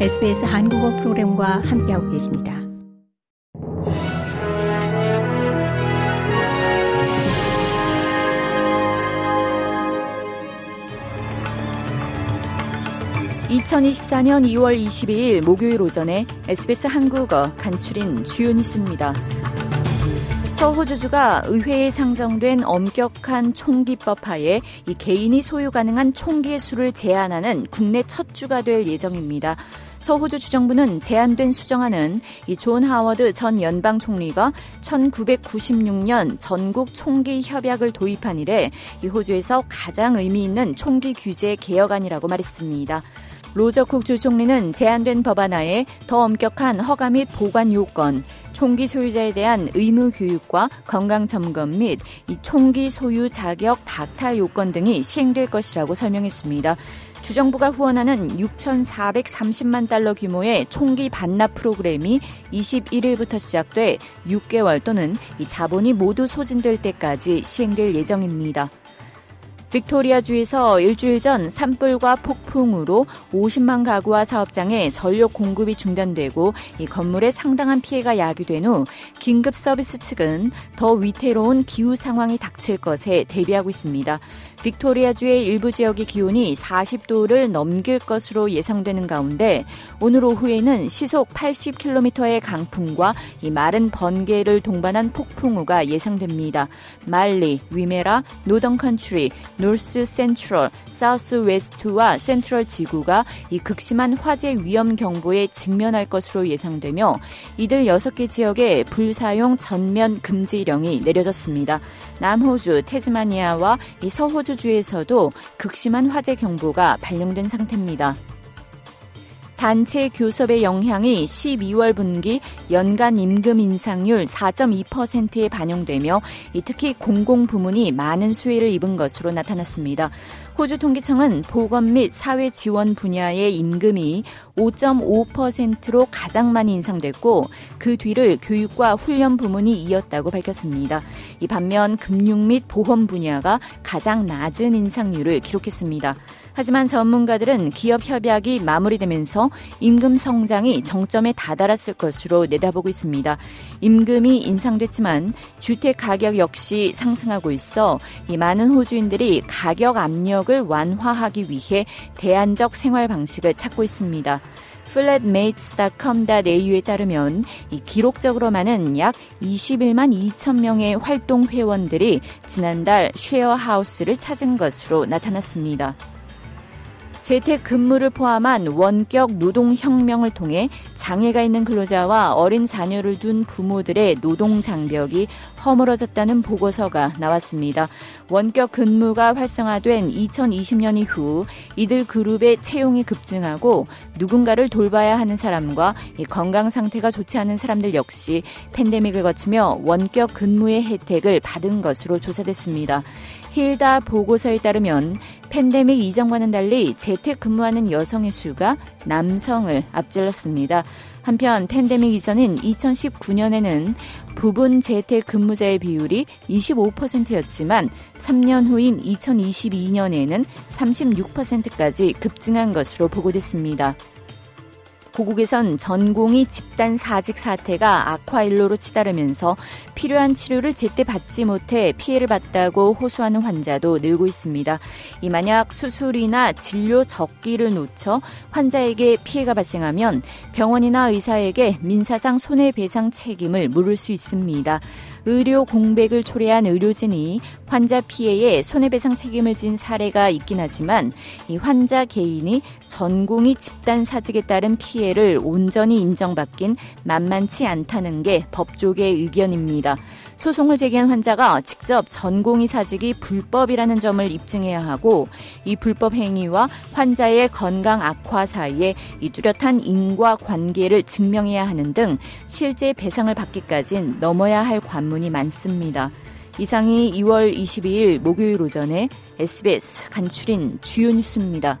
SBS 한국어 프로그램과 함께하고 계십니다. (2024년 2월 22일) 목요일 오전에 SBS 한국어 간추린 주요 뉴스입니다. 서호주주가 의회에 상정된 엄격한 총기법 하에 이 개인이 소유 가능한 총기의 수를 제한하는 국내 첫 주가 될 예정입니다. 서호주 주정부는 제안된 수정안은 이 존 하워드 전 연방 총리가 1996년 전국 총기 협약을 도입한 이래 이 호주에서 가장 의미 있는 총기 규제 개혁안이라고 말했습니다. 로저 쿡 주 총리는 제안된 법안하에 더 엄격한 허가 및 보관 요건, 총기 소유자에 대한 의무 교육과 건강 점검 및이 총기 소유 자격 박탈 요건 등이 시행될 것이라고 설명했습니다. 주정부가 후원하는 6,430만 달러 규모의 총기 반납 프로그램이 21일부터 시작돼 6개월 또는 이 자본이 모두 소진될 때까지 시행될 예정입니다. 빅토리아 주에서 일주일 전 산불과 폭풍으로 50만 가구와 사업장에 전력 공급이 중단되고 이 건물에 상당한 피해가 야기된 후 긴급 서비스 측은 더 위태로운 기후 상황이 닥칠 것에 대비하고 있습니다. 빅토리아주의 일부 지역의 기온이 40도를 넘길 것으로 예상되는 가운데 오늘 오후에는 시속 80km의 강풍과 이 마른 번개를 동반한 폭풍우가 예상됩니다. 말리, 위메라, 노던 컨트리, 노스 센트럴, 사우스 웨스트와 센트럴 지구가 이 극심한 화재 위험 경보에 직면할 것으로 예상되며 이들 6개 지역에 불사용 전면 금지령이 내려졌습니다. 남호주, 테즈마니아와 이 서호주주에서도 극심한 화재 경보가 발령된 상태입니다. 단체 교섭의 영향이 12월 분기 연간 임금 인상률 4.2%에 반영되며 특히 공공 부문이 많은 수혜를 입은 것으로 나타났습니다. 호주 통계청은 보건 및 사회 지원 분야의 임금이 5.5%로 가장 많이 인상됐고 그 뒤를 교육과 훈련 부문이 이었다고 밝혔습니다. 이 반면 금융 및 보험 분야가 가장 낮은 인상률을 기록했습니다. 하지만 전문가들은 기업 협약이 마무리되면서 임금 성장이 정점에 다다랐을 것으로 내다보고 있습니다. 임금이 인상됐지만 주택 가격 역시 상승하고 있어 이 많은 호주인들이 가격 압력을 완화하기 위해 대안적 생활 방식을 찾고 있습니다. flatmates.com.au에 따르면 이 기록적으로 많은 약 21만 2천 명의 활동 회원들이 지난달 쉐어하우스를 찾은 것으로 나타났습니다. 재택 근무를 포함한 원격 노동혁명을 통해 장애가 있는 근로자와 어린 자녀를 둔 부모들의 노동 장벽이 허물어졌다는 보고서가 나왔습니다. 원격 근무가 활성화된 2020년 이후 이들 그룹의 채용이 급증하고 누군가를 돌봐야 하는 사람과 건강 상태가 좋지 않은 사람들 역시 팬데믹을 거치며 원격 근무의 혜택을 받은 것으로 조사됐습니다. 힐다 보고서에 따르면 팬데믹 이전과는 달리 재택 근무하는 여성의 수가 남성을 앞질렀습니다. 한편 팬데믹 이전인 2019년에는 부분 재택 근무자의 비율이 25%였지만 3년 후인 2022년에는 36%까지 급증한 것으로 보고됐습니다. 고국에선 전공이 집단 사직 사태가 악화일로로 치달으면서 필요한 치료를 제때 받지 못해 피해를 봤다고 호소하는 환자도 늘고 있습니다. 이 만약 수술이나 진료 적기를 놓쳐 환자에게 피해가 발생하면 병원이나 의사에게 민사상 손해배상 책임을 물을 수 있습니다. 의료 공백을 초래한 의료진이 환자 피해에 손해배상 책임을 진 사례가 있긴 하지만 이 환자 개인이 전공이 집단 사직에 따른 피해를 온전히 인정받긴 만만치 않다는 게 법조계의 의견입니다. 소송을 제기한 환자가 직접 전공의 사직이 불법이라는 점을 입증해야 하고 이 불법 행위와 환자의 건강 악화 사이에 이 뚜렷한 인과 관계를 증명해야 하는 등 실제 배상을 받기까진 넘어야 할 관문이 많습니다. 이상이 2월 22일 목요일 오전에 SBS 간추린 주요 뉴스입니다.